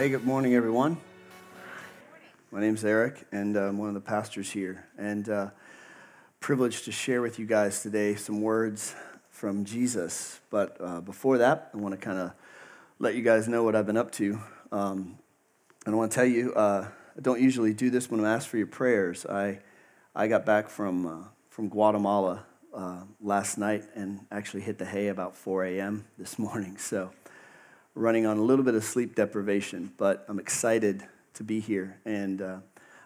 Hey, good morning, everyone. My name's Eric, and I'm one of the pastors here. And uh, privileged to share with you guys today some words from Jesus. But uh, before that, I want to kind of let you guys know what I've been up to. Um, and I want to tell you, uh, I don't usually do this when I'm asked for your prayers. I, I got back from, uh, from Guatemala uh, last night and actually hit the hay about 4 a.m. this morning. So, running on a little bit of sleep deprivation, but I'm excited to be here. And uh,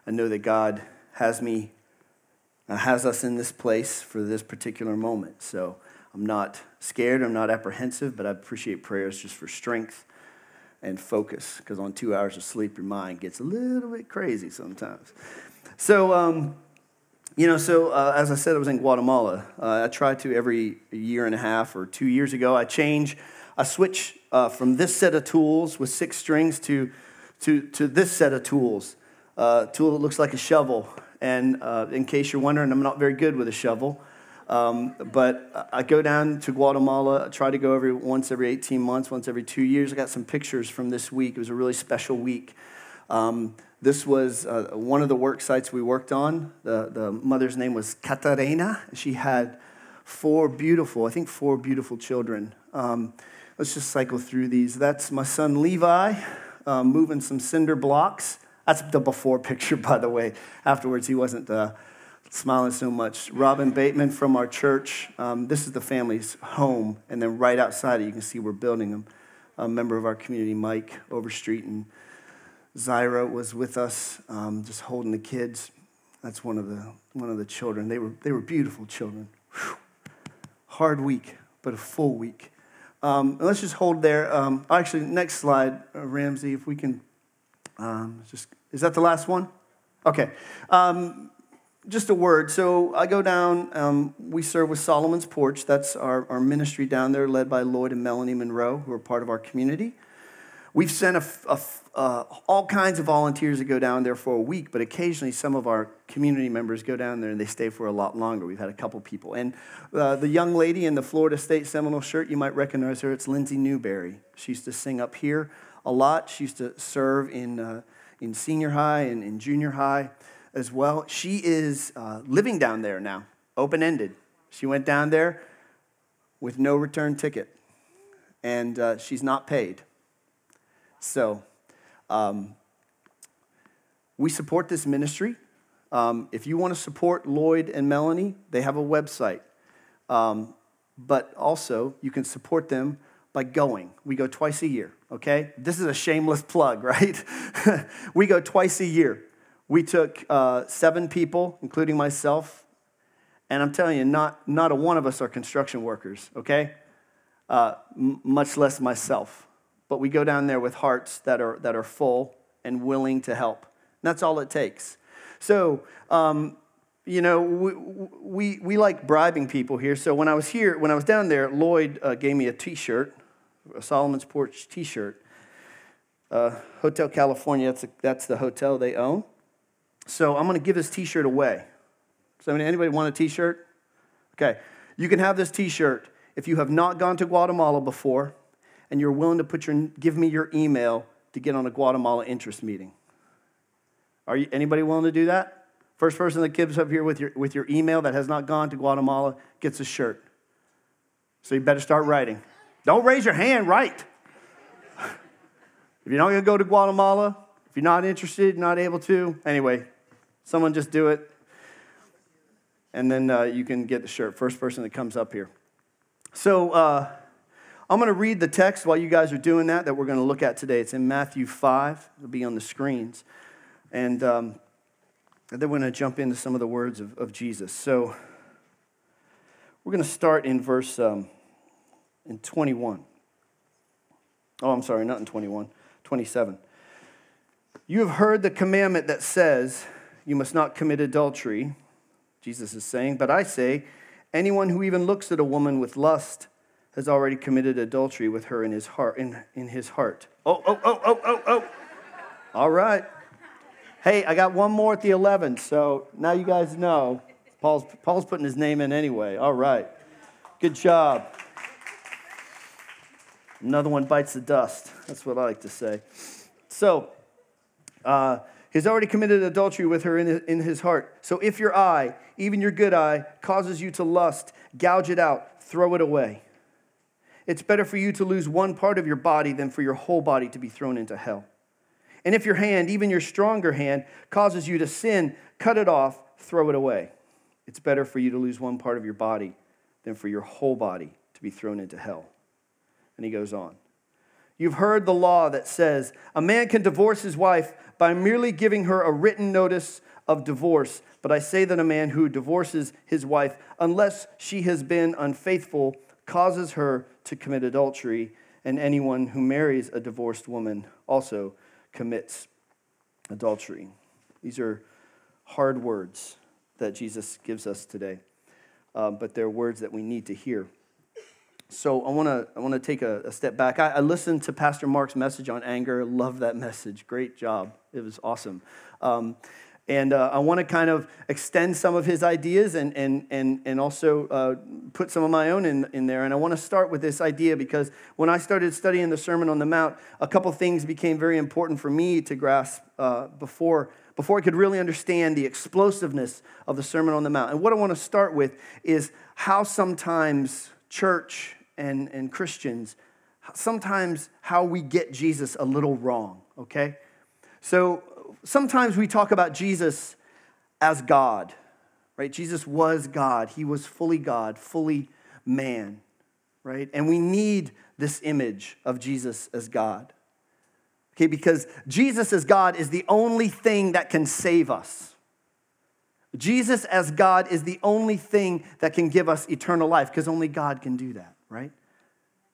I know that God has me, uh, has us in this place for this particular moment. So, I'm not scared, I'm not apprehensive, but I appreciate prayers just for strength and focus, because on two hours of sleep, your mind gets a little bit crazy sometimes. So, um, you know, so uh, as I said, I was in Guatemala. Uh, I try to every year and a half or two years ago, I change, I switch uh, from this set of tools with six strings to, to, to this set of tools. Uh, tool that looks like a shovel. And uh, in case you're wondering, I'm not very good with a shovel. Um, but I go down to Guatemala. I try to go every once every 18 months, once every two years. I got some pictures from this week. It was a really special week. Um, this was uh, one of the work sites we worked on. The, the mother's name was Catarina. She had four beautiful, I think four beautiful children. Um, let's just cycle through these. That's my son Levi um, moving some cinder blocks. That's the before picture, by the way. Afterwards, he wasn't uh, smiling so much. Robin Bateman from our church. Um, this is the family's home. And then right outside it, you can see we're building them. A member of our community, Mike Overstreet, and Zyra was with us, um, just holding the kids. That's one of the one of the children. They were they were beautiful children. Whew. Hard week, but a full week. Um, let's just hold there. Um, actually, next slide, uh, Ramsey, if we can. Um, just is that the last one? Okay. Um, just a word. So I go down. Um, we serve with Solomon's Porch. That's our, our ministry down there, led by Lloyd and Melanie Monroe, who are part of our community. We've sent a, a, uh, all kinds of volunteers that go down there for a week, but occasionally some of our community members go down there and they stay for a lot longer. We've had a couple people. And uh, the young lady in the Florida State Seminole shirt, you might recognize her. It's Lindsay Newberry. She used to sing up here a lot. She used to serve in, uh, in senior high and in junior high as well. She is uh, living down there now, open ended. She went down there with no return ticket, and uh, she's not paid. So, um, we support this ministry. Um, if you want to support Lloyd and Melanie, they have a website. Um, but also, you can support them by going. We go twice a year, okay? This is a shameless plug, right? we go twice a year. We took uh, seven people, including myself, and I'm telling you, not, not a one of us are construction workers, okay? Uh, m- much less myself but we go down there with hearts that are, that are full and willing to help. And that's all it takes. So, um, you know, we, we, we, like bribing people here. So when I was here, when I was down there, Lloyd uh, gave me a t shirt, a Solomon's Porch t shirt. Uh, hotel California, that's, a, that's the hotel they own. So I'm going to give this t shirt away. So, anybody want a t shirt? Okay. You can have this t shirt if you have not gone to Guatemala before and you're willing to put your, give me your email to get on a Guatemala interest meeting. Are you, anybody willing to do that? First person that gives up here with your, with your email that has not gone to Guatemala gets a shirt. So you better start writing. Don't raise your hand, write. if you're not going to go to Guatemala, if you're not interested, not able to, anyway, someone just do it. And then uh, you can get the shirt. First person that comes up here. So, uh, I'm going to read the text while you guys are doing that, that we're going to look at today. It's in Matthew 5, it'll be on the screens. And, um, then we're going to jump into some of the words of, of Jesus. So we're going to start in verse um, in 21. Oh, I'm sorry, not in 21, 27. You have heard the commandment that says, You must not commit adultery, Jesus is saying, but I say, anyone who even looks at a woman with lust, has already committed adultery with her in his heart. In, in his heart. Oh, oh, oh, oh, oh, oh. All right. Hey, I got one more at the 11, so now you guys know. Paul's, Paul's putting his name in anyway. All right. Good job. Another one bites the dust. That's what I like to say. So, uh, he's already committed adultery with her in, in his heart. So, if your eye, even your good eye, causes you to lust, gouge it out, throw it away. It's better for you to lose one part of your body than for your whole body to be thrown into hell. And if your hand, even your stronger hand, causes you to sin, cut it off, throw it away. It's better for you to lose one part of your body than for your whole body to be thrown into hell. And he goes on. You've heard the law that says a man can divorce his wife by merely giving her a written notice of divorce. But I say that a man who divorces his wife, unless she has been unfaithful, causes her to commit adultery, and anyone who marries a divorced woman also commits adultery. These are hard words that Jesus gives us today, uh, but they're words that we need to hear. So I want to I want to take a, a step back. I, I, listened to Pastor Mark's message on anger. Love that message. Great job. It was awesome. Um, and uh, I want to kind of extend some of his ideas and, and, and, and also uh, put some of my own in, in there. And I want to start with this idea because when I started studying the Sermon on the Mount, a couple things became very important for me to grasp uh, before, before I could really understand the explosiveness of the Sermon on the Mount. And what I want to start with is how sometimes church and, and Christians, sometimes how we get Jesus a little wrong, okay? So sometimes we talk about Jesus as God, right? Jesus was God. He was fully God, fully man, right? And we need this image of Jesus as God. Okay, because Jesus as God is the only thing that can save us. Jesus as God is the only thing that can give us eternal life because only God can do that, right?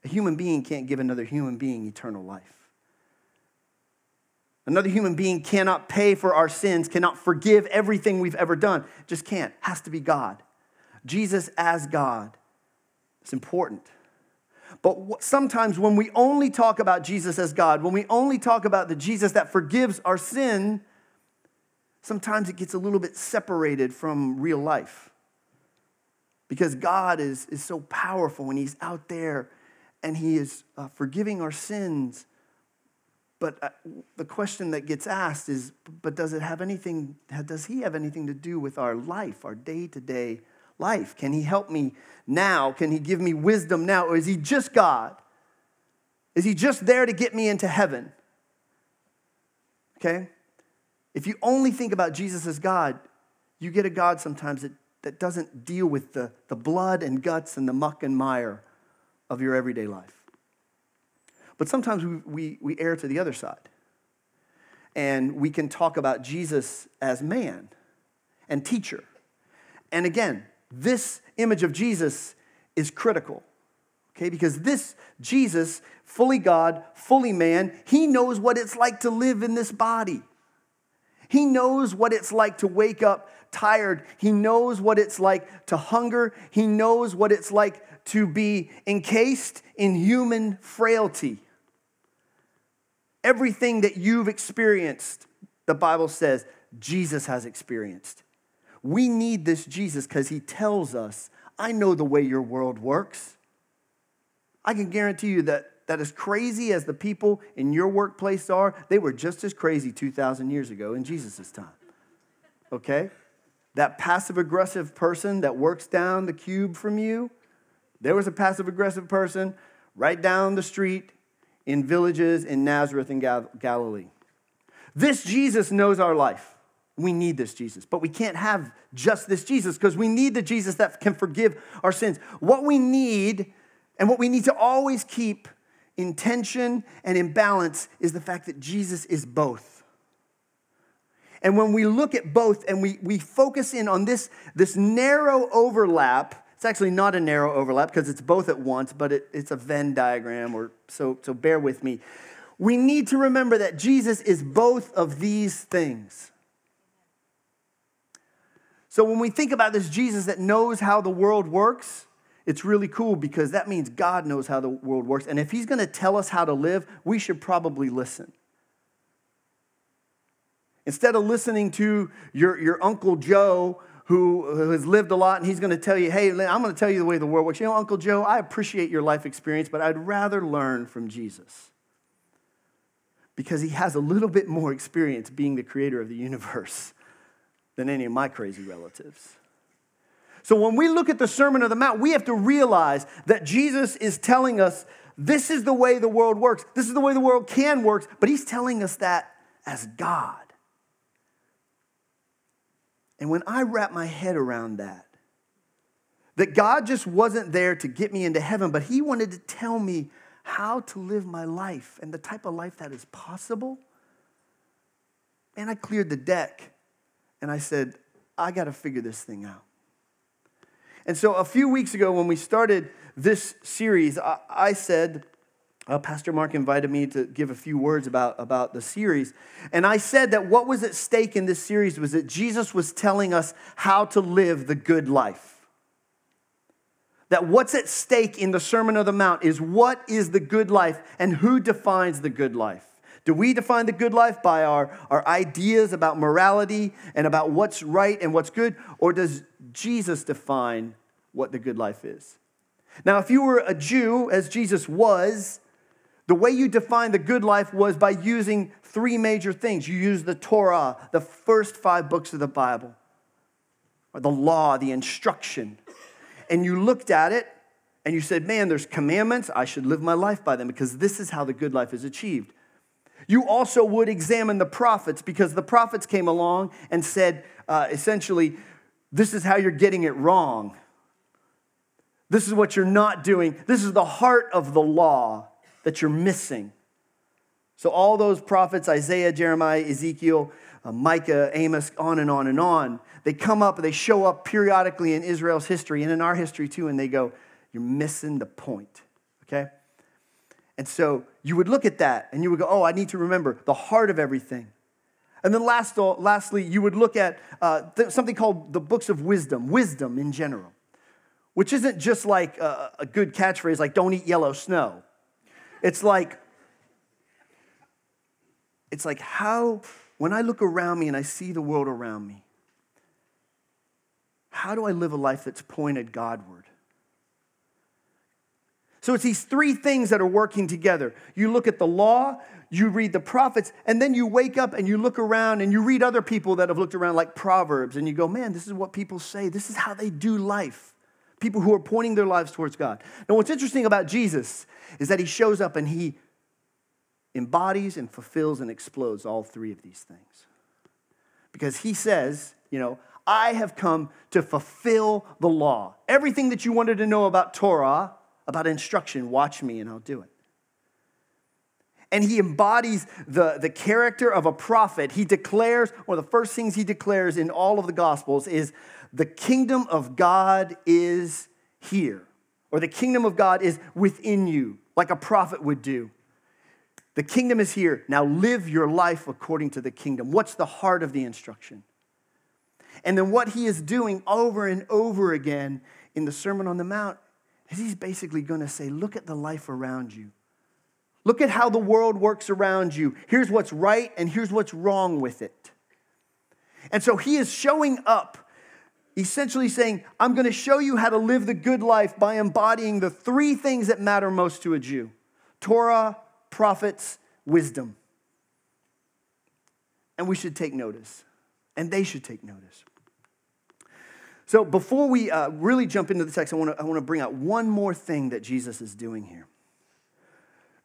A human being can't give another human being eternal life. Another human being cannot pay for our sins, cannot forgive everything we've ever done. Just can't. Has to be God. Jesus as God. It's important. But sometimes when we only talk about Jesus as God, when we only talk about the Jesus that forgives our sin, sometimes it gets a little bit separated from real life. Because God is, is so powerful when He's out there and He is uh, forgiving our sins but uh, the question that gets asked is but does it have anything, does he have anything to do with our life, our day to day life? Can he help me now? Can he give me wisdom now? Or is he just God? Is he just there to get me into heaven? Okay? If you only think about Jesus as God, you get a God sometimes that, that doesn't deal with the, the blood and guts and the muck and mire of your everyday life. But sometimes we, we, we err to the other side. And we can talk about Jesus as man and teacher. And again, this image of Jesus is critical, okay? Because this Jesus, fully God, fully man, he knows what it's like to live in this body. He knows what it's like to wake up tired. He knows what it's like to hunger. He knows what it's like to be encased in human frailty. Everything that you've experienced, the Bible says, Jesus has experienced. We need this Jesus because he tells us, I know the way your world works. I can guarantee you that, that as crazy as the people in your workplace are, they were just as crazy 2,000 years ago in Jesus' time. Okay? That passive aggressive person that works down the cube from you, there was a passive aggressive person right down the street in villages in Nazareth and Galilee. This Jesus knows our life. We need this Jesus, but we can't have just this Jesus because we need the Jesus that can forgive our sins. What we need and what we need to always keep in tension and in balance is the fact that Jesus is both. And when we look at both and we, we focus in on this, this narrow overlap it's actually not a narrow overlap because it's both at once, but it, it's a Venn diagram, or so, so bear with me. We need to remember that Jesus is both of these things. So when we think about this Jesus that knows how the world works, it's really cool because that means God knows how the world works. And if He's going to tell us how to live, we should probably listen. Instead of listening to your, your Uncle Joe who has lived a lot and he's going to tell you, hey, I'm going to tell you the way the world works. You know, Uncle Joe, I appreciate your life experience, but I'd rather learn from Jesus. because he has a little bit more experience being the creator of the universe than any of my crazy relatives. So when we look at the Sermon on the Mount, we have to realize that Jesus is telling us this is the way the world works. This is the way the world can work, but he's telling us that as God. And when I wrap my head around that, that God just wasn't there to get me into heaven, but he wanted to tell me how to live my life and the type of life that is possible. And I cleared the deck and I said, I got to figure this thing out. And so a few weeks ago, when we started this series, I, I said, uh, Pastor Mark invited me to give a few words about, about the series. And I said that what was at stake in this series was that Jesus was telling us how to live the good life. That what's at stake in the Sermon on the Mount is what is the good life and who defines the good life. Do we define the good life by our, our ideas about morality and about what's right and what's good? Or does Jesus define what the good life is? Now, if you were a Jew, as Jesus was, the way you define the good life was by using three major things. You use the Torah, the first five books of the Bible, or the law, the instruction. And you looked at it and you said, Man, there's commandments. I should live my life by them because this is how the good life is achieved. You also would examine the prophets because the prophets came along and said, uh, essentially, this is how you're getting it wrong. This is what you're not doing. This is the heart of the law that you're missing. So, all those prophets Isaiah, Jeremiah, Ezekiel, uh, Micah, Amos, on and on and on they come up, they show up periodically in Israel's history and in our history too, and they go, You're missing the point. Okay? And so you would look at that and you would go, Oh, I need to remember the heart of everything. And then last, lastly, you would look at uh, th- something called the books of wisdom, wisdom in general which isn't just like a, a good catchphrase like don't eat yellow snow. It's like, it's like how, when I look around me and I see the world around me, how do I live a life that's pointed Godward? So it's these three things that are working together. You look at the law, you read the prophets, and then you wake up and you look around and you read other people that have looked around, like Proverbs, and you go, man, this is what people say. This is how they do life people who are pointing their lives towards God. Now, what's interesting about Jesus is that he shows up and he embodies and fulfills and explodes all three of these things. Because he says, you know, I have come to fulfill the law. Everything that you wanted to know about Torah, about instruction, watch me and I'll do it. And he embodies the, the character of a prophet. He declares, one of the first things he declares in all of the Gospels is the kingdom of God is here, or the kingdom of God is within you, like a prophet would do. The kingdom is here. Now live your life according to the kingdom. What's the heart of the instruction? And then what he is doing over and over again in the Sermon on the Mount is he's basically going to say, Look at the life around you. Look at how the world works around you. Here's what's right and here's what's wrong with it. And so he is showing up essentially saying, I'm going to show you how to live the good life by embodying the three things that matter most to a Jew Torah, prophets, wisdom. And we should take notice, and they should take notice. So, before we uh, really jump into the text, I want to I wanna bring out one more thing that Jesus is doing here.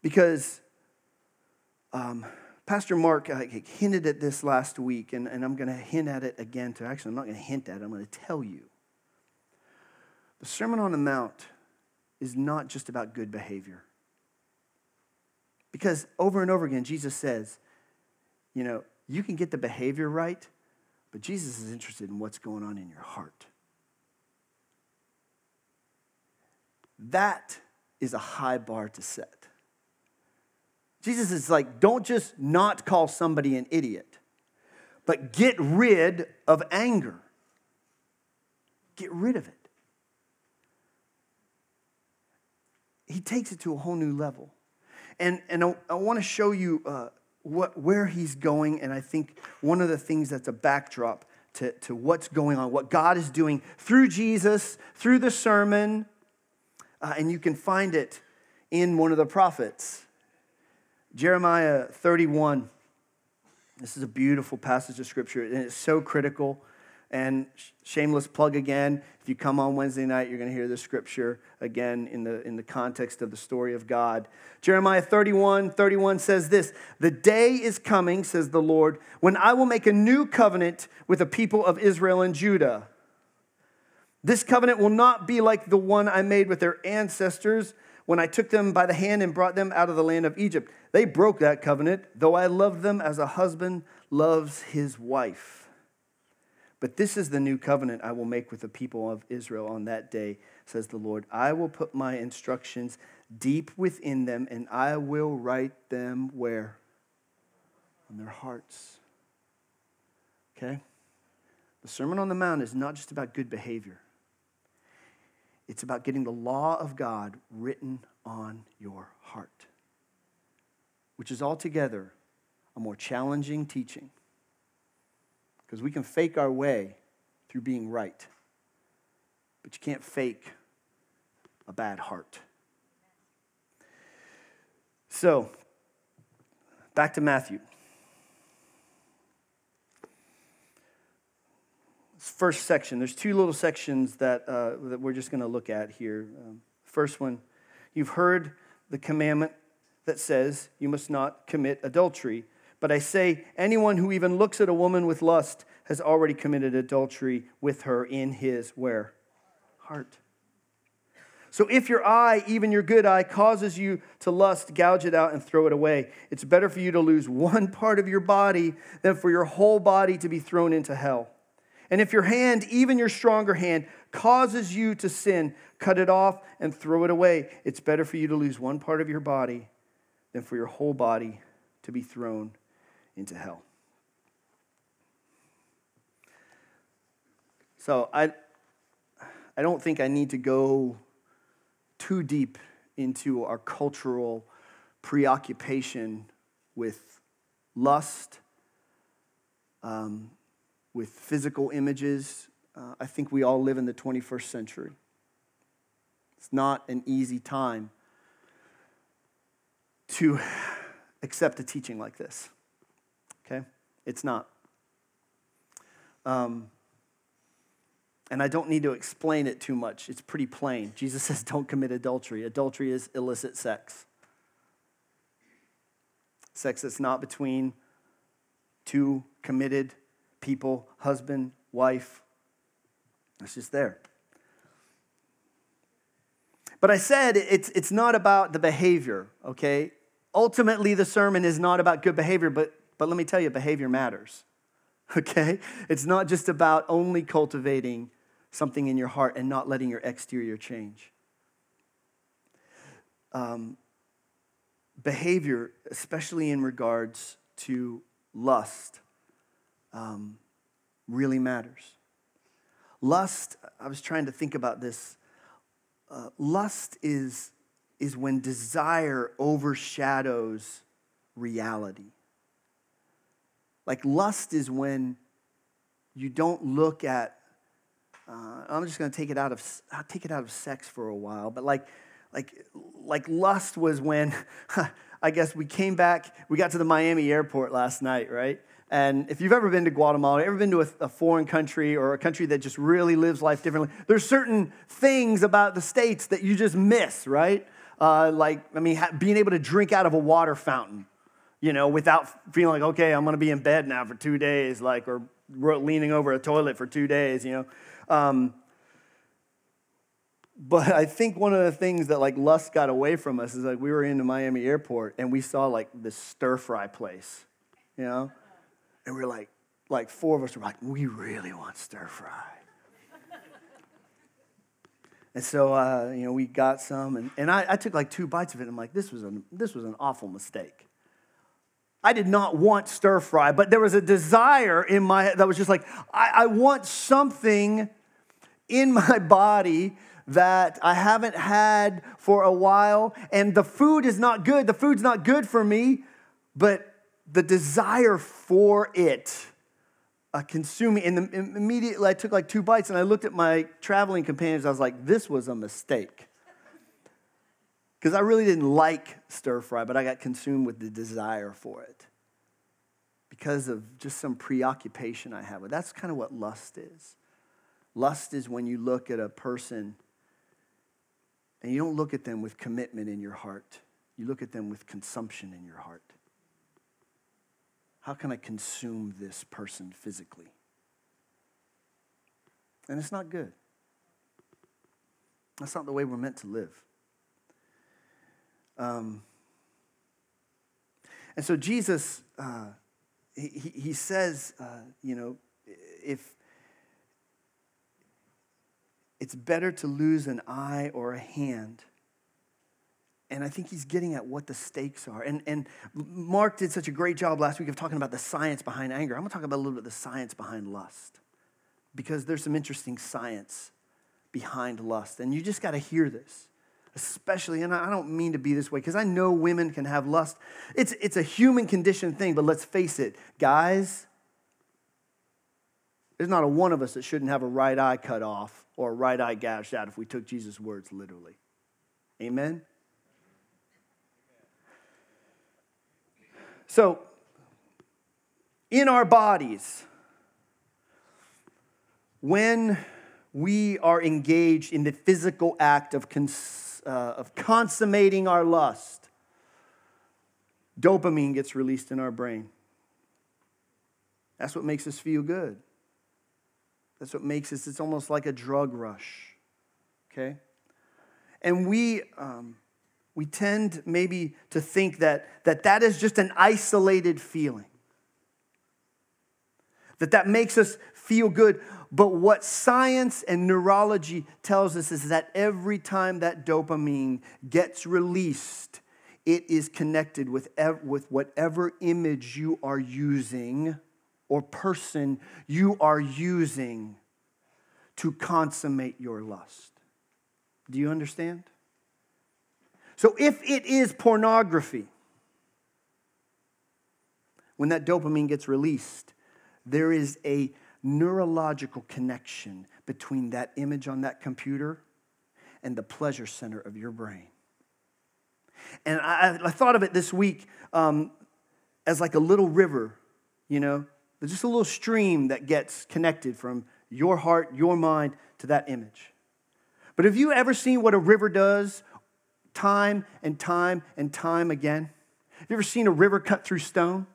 Because um, Pastor Mark uh, hinted at this last week, and, and I'm going to hint at it again. To actually, I'm not going to hint at it. I'm going to tell you. The Sermon on the Mount is not just about good behavior, because over and over again, Jesus says, you know, you can get the behavior right, but Jesus is interested in what's going on in your heart. That is a high bar to set. Jesus is like, don't just not call somebody an idiot, but get rid of anger. Get rid of it. He takes it to a whole new level. And, and I, I want to show you uh, what, where he's going. And I think one of the things that's a backdrop to, to what's going on, what God is doing through Jesus, through the sermon. Uh, and you can find it in one of the prophets Jeremiah 31. This is a beautiful passage of scripture, and it's so critical. And shameless plug again, if you come on Wednesday night, you're going to hear the scripture again in the, in the context of the story of God. Jeremiah 31 31 says this The day is coming, says the Lord, when I will make a new covenant with the people of Israel and Judah. This covenant will not be like the one I made with their ancestors when I took them by the hand and brought them out of the land of Egypt. They broke that covenant, though I loved them as a husband loves his wife. But this is the new covenant I will make with the people of Israel on that day, says the Lord. I will put my instructions deep within them, and I will write them where? On their hearts. Okay? The Sermon on the Mount is not just about good behavior. It's about getting the law of God written on your heart, which is altogether a more challenging teaching because we can fake our way through being right, but you can't fake a bad heart. So, back to Matthew. First section. There's two little sections that, uh, that we're just going to look at here. Um, first one, you've heard the commandment that says you must not commit adultery. But I say, anyone who even looks at a woman with lust has already committed adultery with her in his where? Heart. So if your eye, even your good eye, causes you to lust, gouge it out and throw it away. It's better for you to lose one part of your body than for your whole body to be thrown into hell. And if your hand, even your stronger hand, causes you to sin, cut it off and throw it away. It's better for you to lose one part of your body than for your whole body to be thrown into hell. So I, I don't think I need to go too deep into our cultural preoccupation with lust. Um, with physical images. Uh, I think we all live in the 21st century. It's not an easy time to accept a teaching like this. Okay? It's not. Um, and I don't need to explain it too much. It's pretty plain. Jesus says, don't commit adultery. Adultery is illicit sex. Sex that's not between two committed people, husband, wife. It's just there. But I said it's, it's not about the behavior, okay? Ultimately, the sermon is not about good behavior, but, but let me tell you, behavior matters, okay? It's not just about only cultivating something in your heart and not letting your exterior change. Um, behavior, especially in regards to lust, um, really matters. Lust, I was trying to think about this. Uh, lust is, is when desire overshadows reality. Like lust is when you don't look at, uh, I'm just going to take it out of, I'll take it out of sex for a while, but like, like, like lust was when, I guess we came back, we got to the Miami airport last night, right? And if you've ever been to Guatemala, ever been to a, a, foreign country or a country that just really lives life differently, there's certain things about the States that you just miss, right? Uh, like, I mean, ha- being able to drink out of a water fountain, you know, without feeling like, okay, I'm going to be in bed now for two days, like, or leaning over a toilet for two days, you know. Um, but I think one of the things that like lust got away from us is like we were in the Miami airport and we saw like this stir fry place, you know? And we are like, like four of us were like, we really want stir fry. and so, uh, you know, we got some, and, and I, I took like two bites of it. And I'm like, this was, an, this was an awful mistake. I did not want stir fry, but there was a desire in my that was just like, I, I want something in my body that I haven't had for a while, and the food is not good. The food's not good for me, but the desire for it uh, consuming. And the, immediately I took like two bites and I looked at my traveling companions. I was like, this was a mistake. because I really didn't like stir fry, but I got consumed with the desire for it because of just some preoccupation I have with. That's kind of what lust is. Lust is when you look at a person and you don't look at them with commitment in your heart. You look at them with consumption in your heart. How can I consume this person physically? And it's not good. That's not the way we're meant to live. Um, and so Jesus, uh, he, he says, uh, you know, if it's better to lose an eye or a hand. And I think he's getting at what the stakes are. And, and Mark did such a great job last week of talking about the science behind anger. I'm going to talk about a little bit of the science behind lust because there's some interesting science behind lust. And you just got to hear this, especially, and I don't mean to be this way because I know women can have lust. It's, it's a human condition thing, but let's face it, guys, there's not a one of us that shouldn't have a right eye cut off or a right eye gashed out if we took Jesus' words literally. Amen? So, in our bodies, when we are engaged in the physical act of, cons- uh, of consummating our lust, dopamine gets released in our brain. That's what makes us feel good. That's what makes us, it's almost like a drug rush, okay? And we, um, we tend maybe to think that, that that is just an isolated feeling, that that makes us feel good. But what science and neurology tells us is that every time that dopamine gets released, it is connected with, with whatever image you are using or person you are using to consummate your lust. Do you understand? So if it is pornography, when that dopamine gets released, there is a neurological connection between that image on that computer and the pleasure center of your brain. And I, I thought of it this week um, as like a little river, you know, just a little stream that gets connected from your heart, your mind to that image. But have you ever seen what a river does time and time and time again? Have you ever seen a river cut through stone?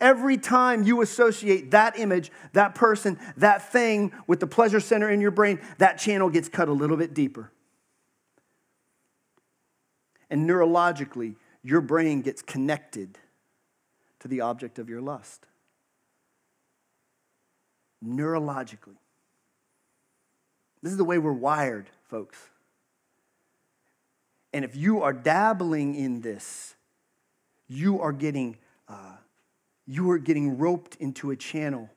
Every time you associate that image, that person, that thing with the pleasure center in your brain, that channel gets cut a little bit deeper. And neurologically, your brain gets connected to the object of your lust. Neurologically. This is the way we're wired, folks. And if you are dabbling in this, you are getting uh, you are getting roped into a channel.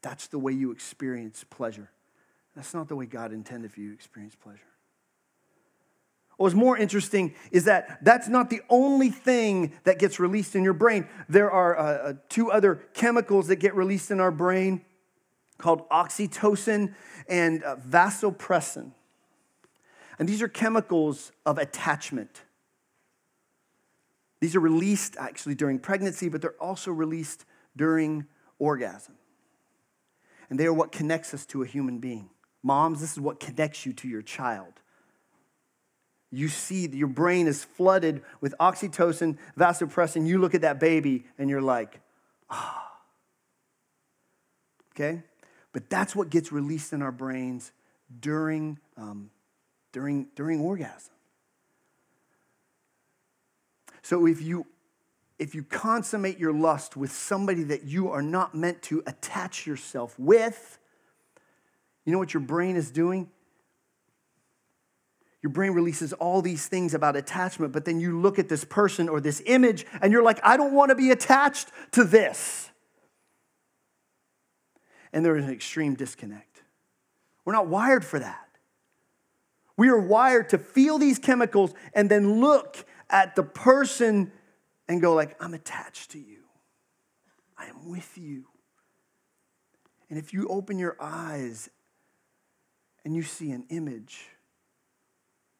That's the way you experience pleasure. That's not the way God intended for you to experience pleasure. What's more interesting is that that's not the only thing that gets released in your brain. There are uh, uh, two other chemicals that get released in our brain called oxytocin and uh, vasopressin. And these are chemicals of attachment. These are released actually during pregnancy, but they're also released during orgasm. And they are what connects us to a human being. Moms, this is what connects you to your child. You see that your brain is flooded with oxytocin, vasopressin. You look at that baby and you're like, ah. Okay? But that's what gets released in our brains during, um, during, during orgasm. So if you if you consummate your lust with somebody that you are not meant to attach yourself with, you know what your brain is doing? Your brain releases all these things about attachment, but then you look at this person or this image and you're like, I don't want to be attached to this. And there is an extreme disconnect. We're not wired for that. We are wired to feel these chemicals and then look at the person and go like, I'm attached to you. I am with you. And if you open your eyes and you see an image,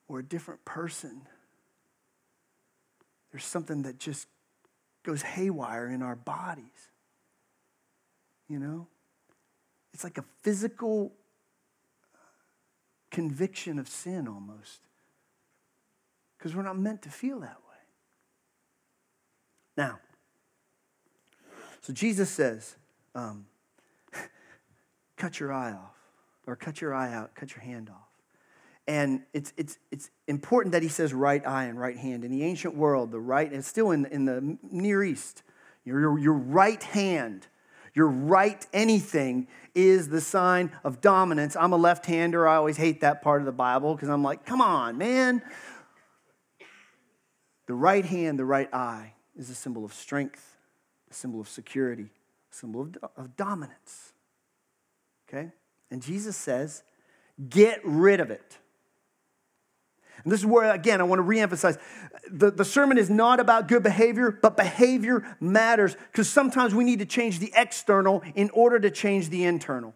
or a different person, there's something that just goes haywire in our bodies. You know? It's like a physical conviction of sin almost. Because we're not meant to feel that way. Now, so Jesus says, um, cut your eye off, or cut your eye out, cut your hand off. And it's, it's, it's important that he says right eye and right hand. In the ancient world, the right, and still in, in the Near East, your, your right hand, your right anything is the sign of dominance. I'm a left hander. I always hate that part of the Bible because I'm like, come on, man. The right hand, the right eye is a symbol of strength, a symbol of security, a symbol of, of dominance. Okay? And Jesus says, get rid of it. And this is where, again, I want to reemphasize the, the sermon is not about good behavior, but behavior matters because sometimes we need to change the external in order to change the internal.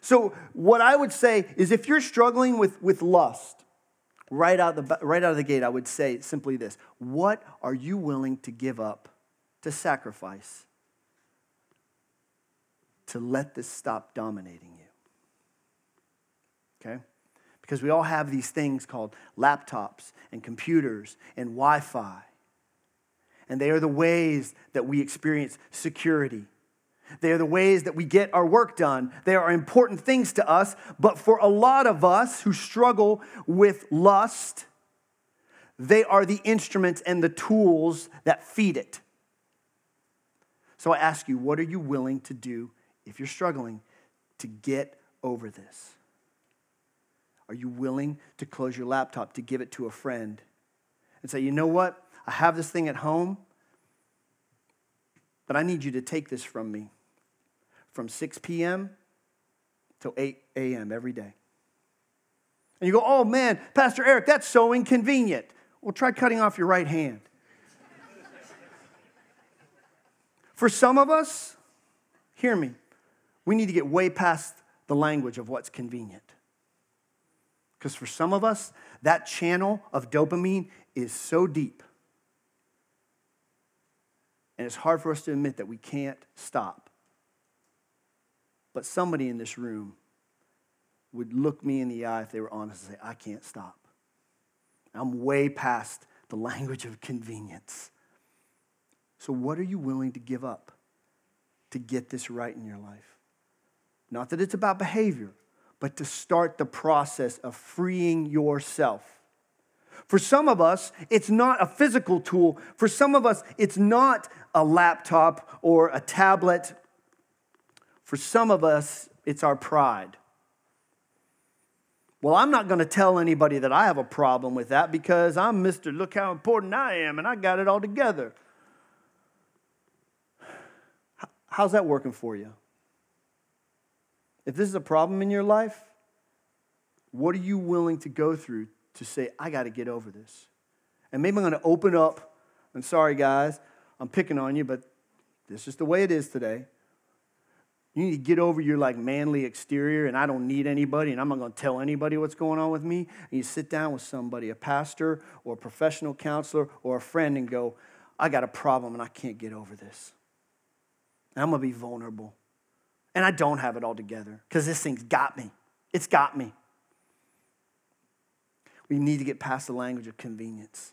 So, what I would say is if you're struggling with, with lust, right out, the, right out of the gate, I would say simply this What are you willing to give up, to sacrifice, to let this stop dominating you? Okay? Because we all have these things called laptops and computers and Wi Fi. And they are the ways that we experience security. They are the ways that we get our work done. They are important things to us, but for a lot of us who struggle with lust, they are the instruments and the tools that feed it. So I ask you, what are you willing to do if you're struggling to get over this? Are you willing to close your laptop, to give it to a friend and say, you know what? I have this thing at home, but I need you to take this from me from 6 p.m. till 8 a.m. every day. And you go, oh man, Pastor Eric, that's so inconvenient. Well, try cutting off your right hand. For some of us, hear me, we need to get way past the language of what's convenient. Because for some of us, that channel of dopamine is so deep. And it's hard for us to admit that we can't stop. But somebody in this room would look me in the eye if they were honest and say, I can't stop. I'm way past the language of convenience. So, what are you willing to give up to get this right in your life? Not that it's about behavior, but to start the process of freeing yourself. For some of us, it's not a physical tool. For some of us, it's not a laptop or a tablet. For some of us, it's our pride. Well, I'm not going to tell anybody that I have a problem with that because I'm Mr. Look how important I am and I got it all together. How's that working for you? If this is a problem in your life, what are you willing to go through to say, I got to get over this? And maybe I'm going to open up. I'm sorry, guys, I'm picking on you, but this is the way it is today. You need to get over your like manly exterior, and I don't need anybody, and I'm not going to tell anybody what's going on with me. And you sit down with somebody, a pastor or a professional counselor or a friend, and go, I got a problem and I can't get over this. And I'm going to be vulnerable. And I don't have it all together because this thing's got me. It's got me. We need to get past the language of convenience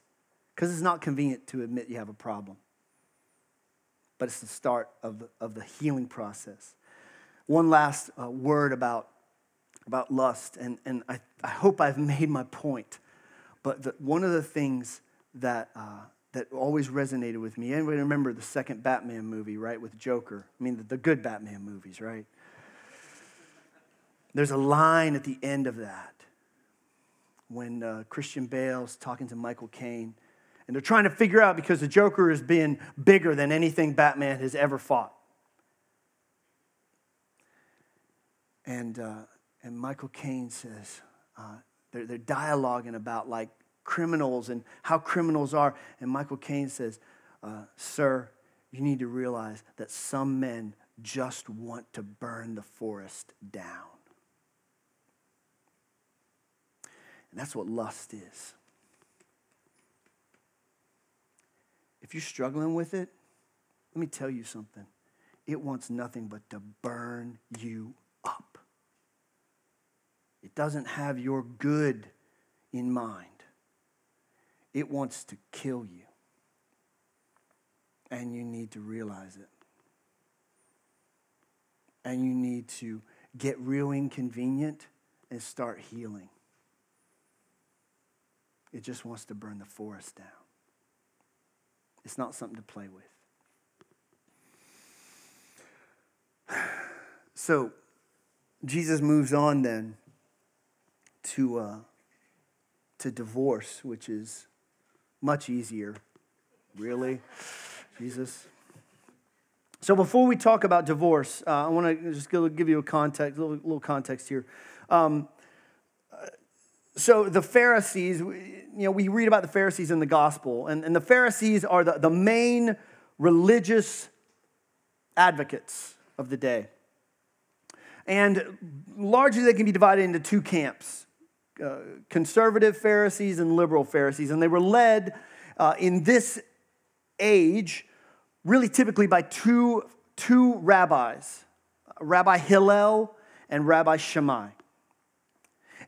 because it's not convenient to admit you have a problem. But it's the start of the, of the healing process. One last uh, word about, about lust, and, and I, I hope I've made my point. But the, one of the things that, uh, that always resonated with me. Anybody remember the second Batman movie, right, with Joker? I mean, the, the good Batman movies, right? There's a line at the end of that when uh, Christian Bale's talking to Michael Caine, and they're trying to figure out because the Joker has been bigger than anything Batman has ever fought. And, uh, and Michael Caine says, uh, they're, they're dialoguing about like criminals and how criminals are. And Michael Caine says, uh, Sir, you need to realize that some men just want to burn the forest down. And that's what lust is. If you're struggling with it, let me tell you something. It wants nothing but to burn you up. It doesn't have your good in mind. It wants to kill you. And you need to realize it. And you need to get real inconvenient and start healing. It just wants to burn the forest down. It's not something to play with. So Jesus moves on then to, uh, to divorce, which is much easier. Really? Jesus? So before we talk about divorce, uh, I want to just give you a context, a little, little context here. Um, so the Pharisees, you know, we read about the Pharisees in the gospel, and, and the Pharisees are the, the main religious advocates of the day. And largely they can be divided into two camps uh, conservative Pharisees and liberal Pharisees. And they were led uh, in this age, really typically by two, two rabbis Rabbi Hillel and Rabbi Shammai.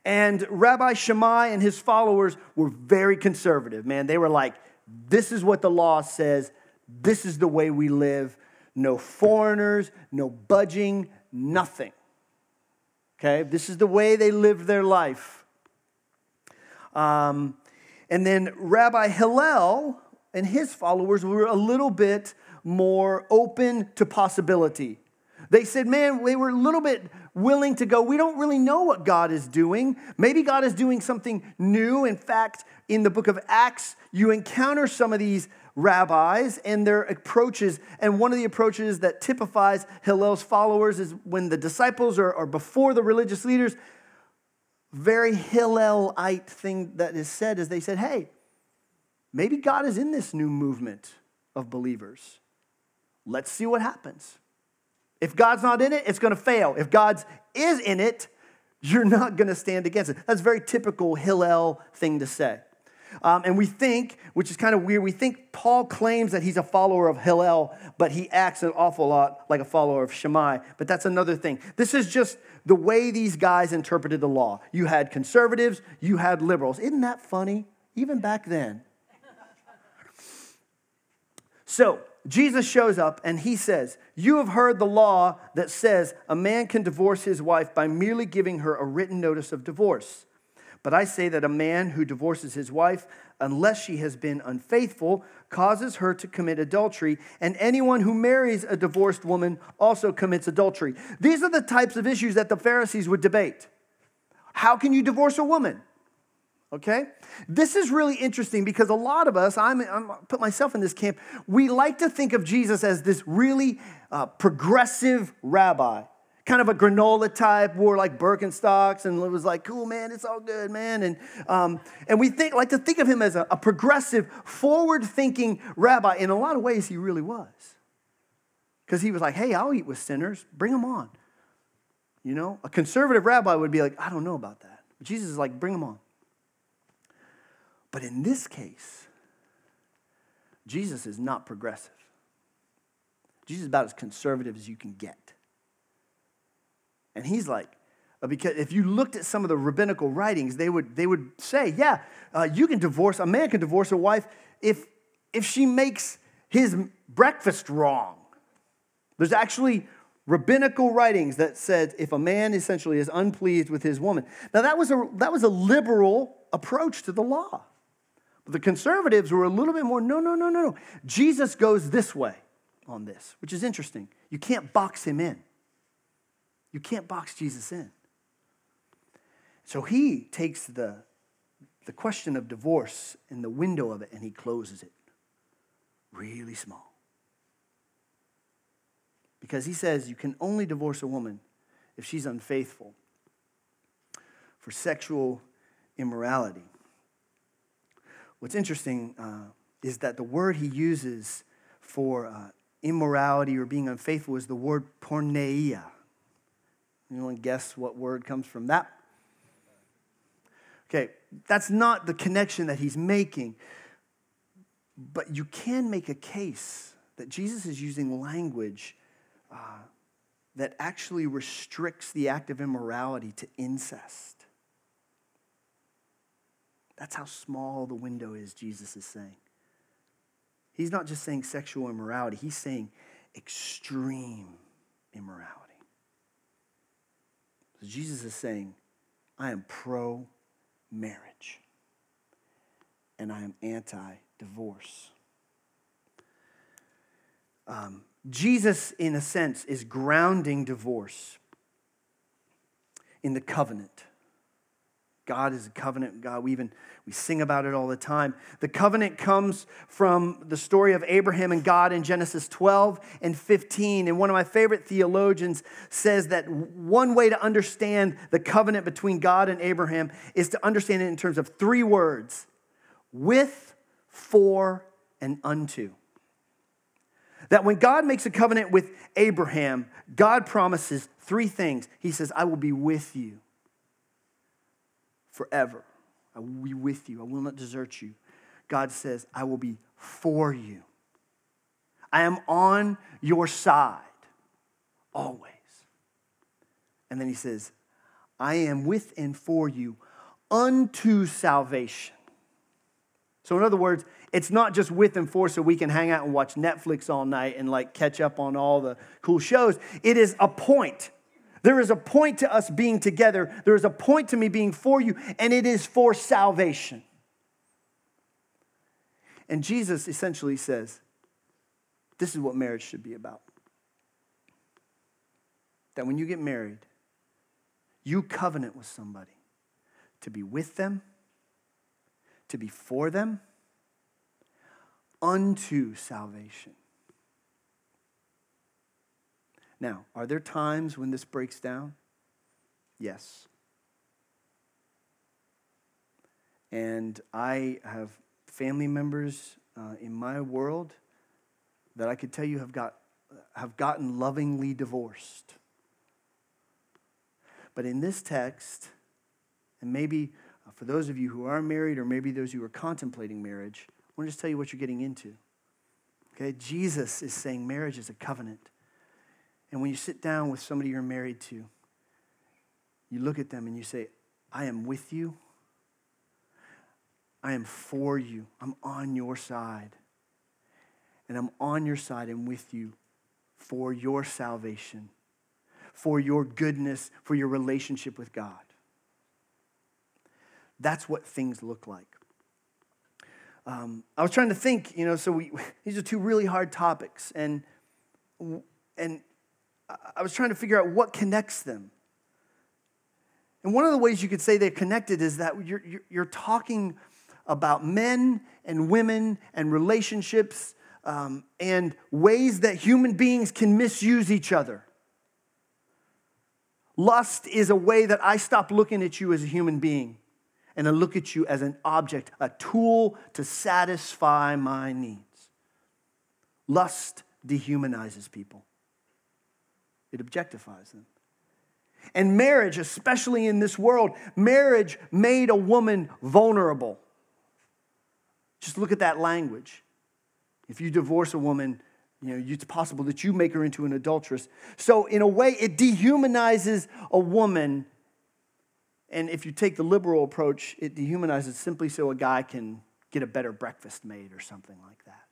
And Rabbi Shammai and his followers were very conservative, man. They were like, this is what the law says, this is the way we live. No foreigners, no budging, nothing. Okay, this is the way they lived their life. Um, and then Rabbi Hillel and his followers were a little bit more open to possibility. They said, man, they were a little bit willing to go, we don't really know what God is doing. Maybe God is doing something new. In fact, in the book of Acts, you encounter some of these rabbis and their approaches. And one of the approaches that typifies Hillel's followers is when the disciples are, are before the religious leaders, very Hillelite thing that is said is they said, hey, maybe God is in this new movement of believers. Let's see what happens. If God's not in it, it's going to fail. If God's is in it, you're not going to stand against it. That's a very typical Hillel thing to say. Um, and we think, which is kind of weird, we think Paul claims that he's a follower of Hillel, but he acts an awful lot like a follower of Shammai. But that's another thing. This is just the way these guys interpreted the law. You had conservatives, you had liberals. Isn't that funny? Even back then. So, Jesus shows up and he says, You have heard the law that says a man can divorce his wife by merely giving her a written notice of divorce. But I say that a man who divorces his wife, unless she has been unfaithful, causes her to commit adultery, and anyone who marries a divorced woman also commits adultery. These are the types of issues that the Pharisees would debate. How can you divorce a woman? Okay? This is really interesting because a lot of us, I'm, I'm put myself in this camp, we like to think of Jesus as this really uh, progressive rabbi kind of a granola type, wore like Birkenstocks, and was like, cool, man, it's all good, man. And, um, and we think, like to think of him as a, a progressive, forward thinking rabbi. In a lot of ways, he really was. Because he was like, hey, I'll eat with sinners, bring them on. You know, a conservative rabbi would be like, I don't know about that. But Jesus is like, bring them on. But in this case, Jesus is not progressive. Jesus is about as conservative as you can get. And he's like, uh, because if you looked at some of the rabbinical writings, they would, they would say, yeah, uh, you can divorce, a man can divorce a wife if, if she makes his breakfast wrong. There's actually rabbinical writings that said if a man essentially is unpleased with his woman. Now, that was a, that was a liberal approach to the law. But the conservatives were a little bit more no, no, no, no, no. Jesus goes this way on this, which is interesting. You can't box him in. You can't box Jesus in. So he takes the, the question of divorce in the window of it and he closes it really small. Because he says you can only divorce a woman if she's unfaithful for sexual immorality. What's interesting uh, is that the word he uses for uh, immorality or being unfaithful is the word porneia. Anyone guess what word comes from that? Okay, that's not the connection that he's making. But you can make a case that Jesus is using language uh, that actually restricts the act of immorality to incest. That's how small the window is, Jesus is saying. He's not just saying sexual immorality, he's saying extreme immorality. Jesus is saying, I am pro marriage and I am anti divorce. Um, Jesus, in a sense, is grounding divorce in the covenant. God is a covenant God. We even we sing about it all the time. The covenant comes from the story of Abraham and God in Genesis 12 and 15. And one of my favorite theologians says that one way to understand the covenant between God and Abraham is to understand it in terms of three words with, for, and unto. That when God makes a covenant with Abraham, God promises three things. He says, I will be with you forever. I will be with you. I will not desert you. God says, I will be for you. I am on your side always. And then he says, I am with and for you unto salvation. So, in other words, it's not just with and for so we can hang out and watch Netflix all night and like catch up on all the cool shows. It is a point. There is a point to us being together. There is a point to me being for you, and it is for salvation. And Jesus essentially says, This is what marriage should be about. That when you get married, you covenant with somebody to be with them to be for them unto salvation. Now, are there times when this breaks down? Yes. And I have family members uh, in my world that I could tell you have, got, have gotten lovingly divorced. But in this text, and maybe uh, for those of you who are married, or maybe those who are contemplating marriage, I want to just tell you what you're getting into. Okay, Jesus is saying marriage is a covenant. And when you sit down with somebody you're married to, you look at them and you say, I am with you. I am for you. I'm on your side. And I'm on your side and with you for your salvation, for your goodness, for your relationship with God. That's what things look like. Um, I was trying to think, you know, so we, these are two really hard topics, and, and I was trying to figure out what connects them. And one of the ways you could say they're connected is that you're, you're, talking about men and women and relationships um, and ways that human beings can misuse each other. Lust is a way that I stop looking at you as a human being and I look at you as an object, a tool to satisfy my needs. Lust dehumanizes people, it objectifies them. And marriage, especially in this world, marriage made a woman vulnerable. Just look at that language. If you divorce a woman, you know, it's possible that you make her into an adulteress. So, in a way, it dehumanizes a woman and if you take the liberal approach, it dehumanizes simply so a guy can get a better breakfast made or something like that.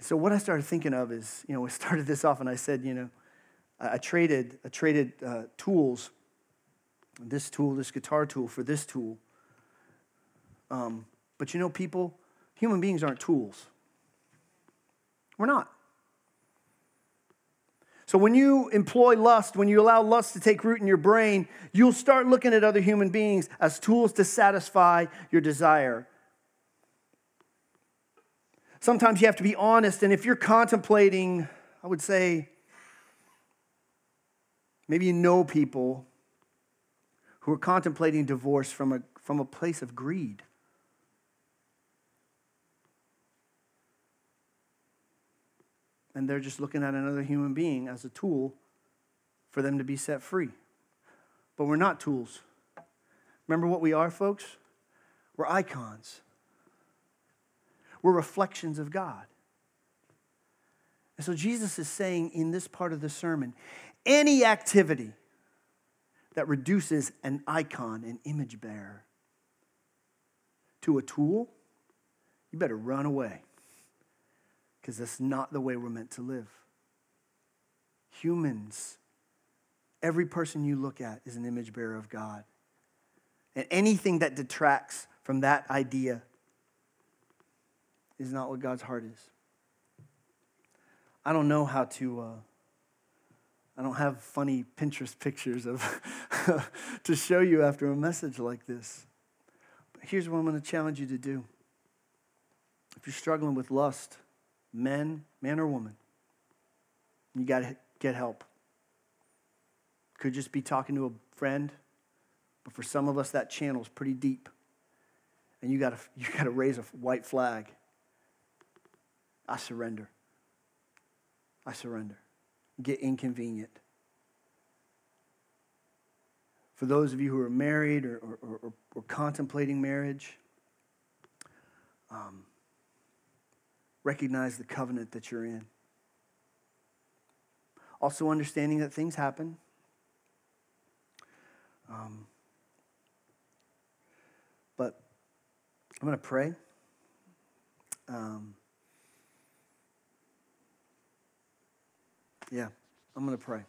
So what I started thinking of is, you know, we started this off and I said, you know, I traded, I traded uh, tools, this tool, this guitar tool for this tool. Um, but you know, people, human beings aren't tools. We're not. So when you employ lust, when you allow lust to take root in your brain, you'll start looking at other human beings as tools to satisfy your desire. Sometimes you have to be honest, and if you're contemplating, I would say, maybe you know people who are contemplating divorce from a, from a place of greed. and they're just looking at another human being as a tool for them to be set free. but we're not tools. Remember what we are, folks? We're icons. We're reflections of God. And so Jesus is saying in this part of the sermon any activity that reduces an icon, an image bearer, to a tool, you better run away because that's not the way we're meant to live. Humans, every person you look at is an image bearer of God. And anything that detracts from that idea is not what God's heart is. I don't know how to, uh, I don't have funny Pinterest pictures of to show you after a message like this. But here's what I'm going to challenge you to do. If you're struggling with lust, men, man or woman, you got to get help. Could just be talking to a friend, but for some of us, that channel is pretty deep. And you got to you got to raise a white flag. I surrender. I surrender. Get inconvenient. For those of you who are married or, or, or, or contemplating marriage, um, recognize the covenant that you're in. Also, understanding that things happen. Um, but I'm going to pray. Um, yeah, I'm going to pray.